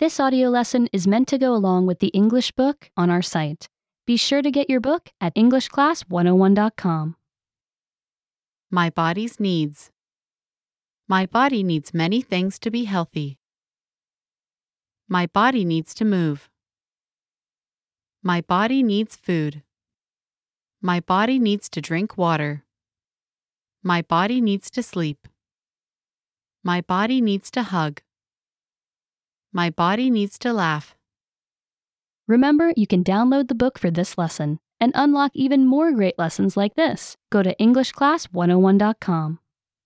This audio lesson is meant to go along with the English book on our site. Be sure to get your book at EnglishClass101.com. My body's needs. My body needs many things to be healthy. My body needs to move. My body needs food. My body needs to drink water. My body needs to sleep. My body needs to hug. My body needs to laugh. Remember, you can download the book for this lesson and unlock even more great lessons like this. Go to EnglishClass101.com.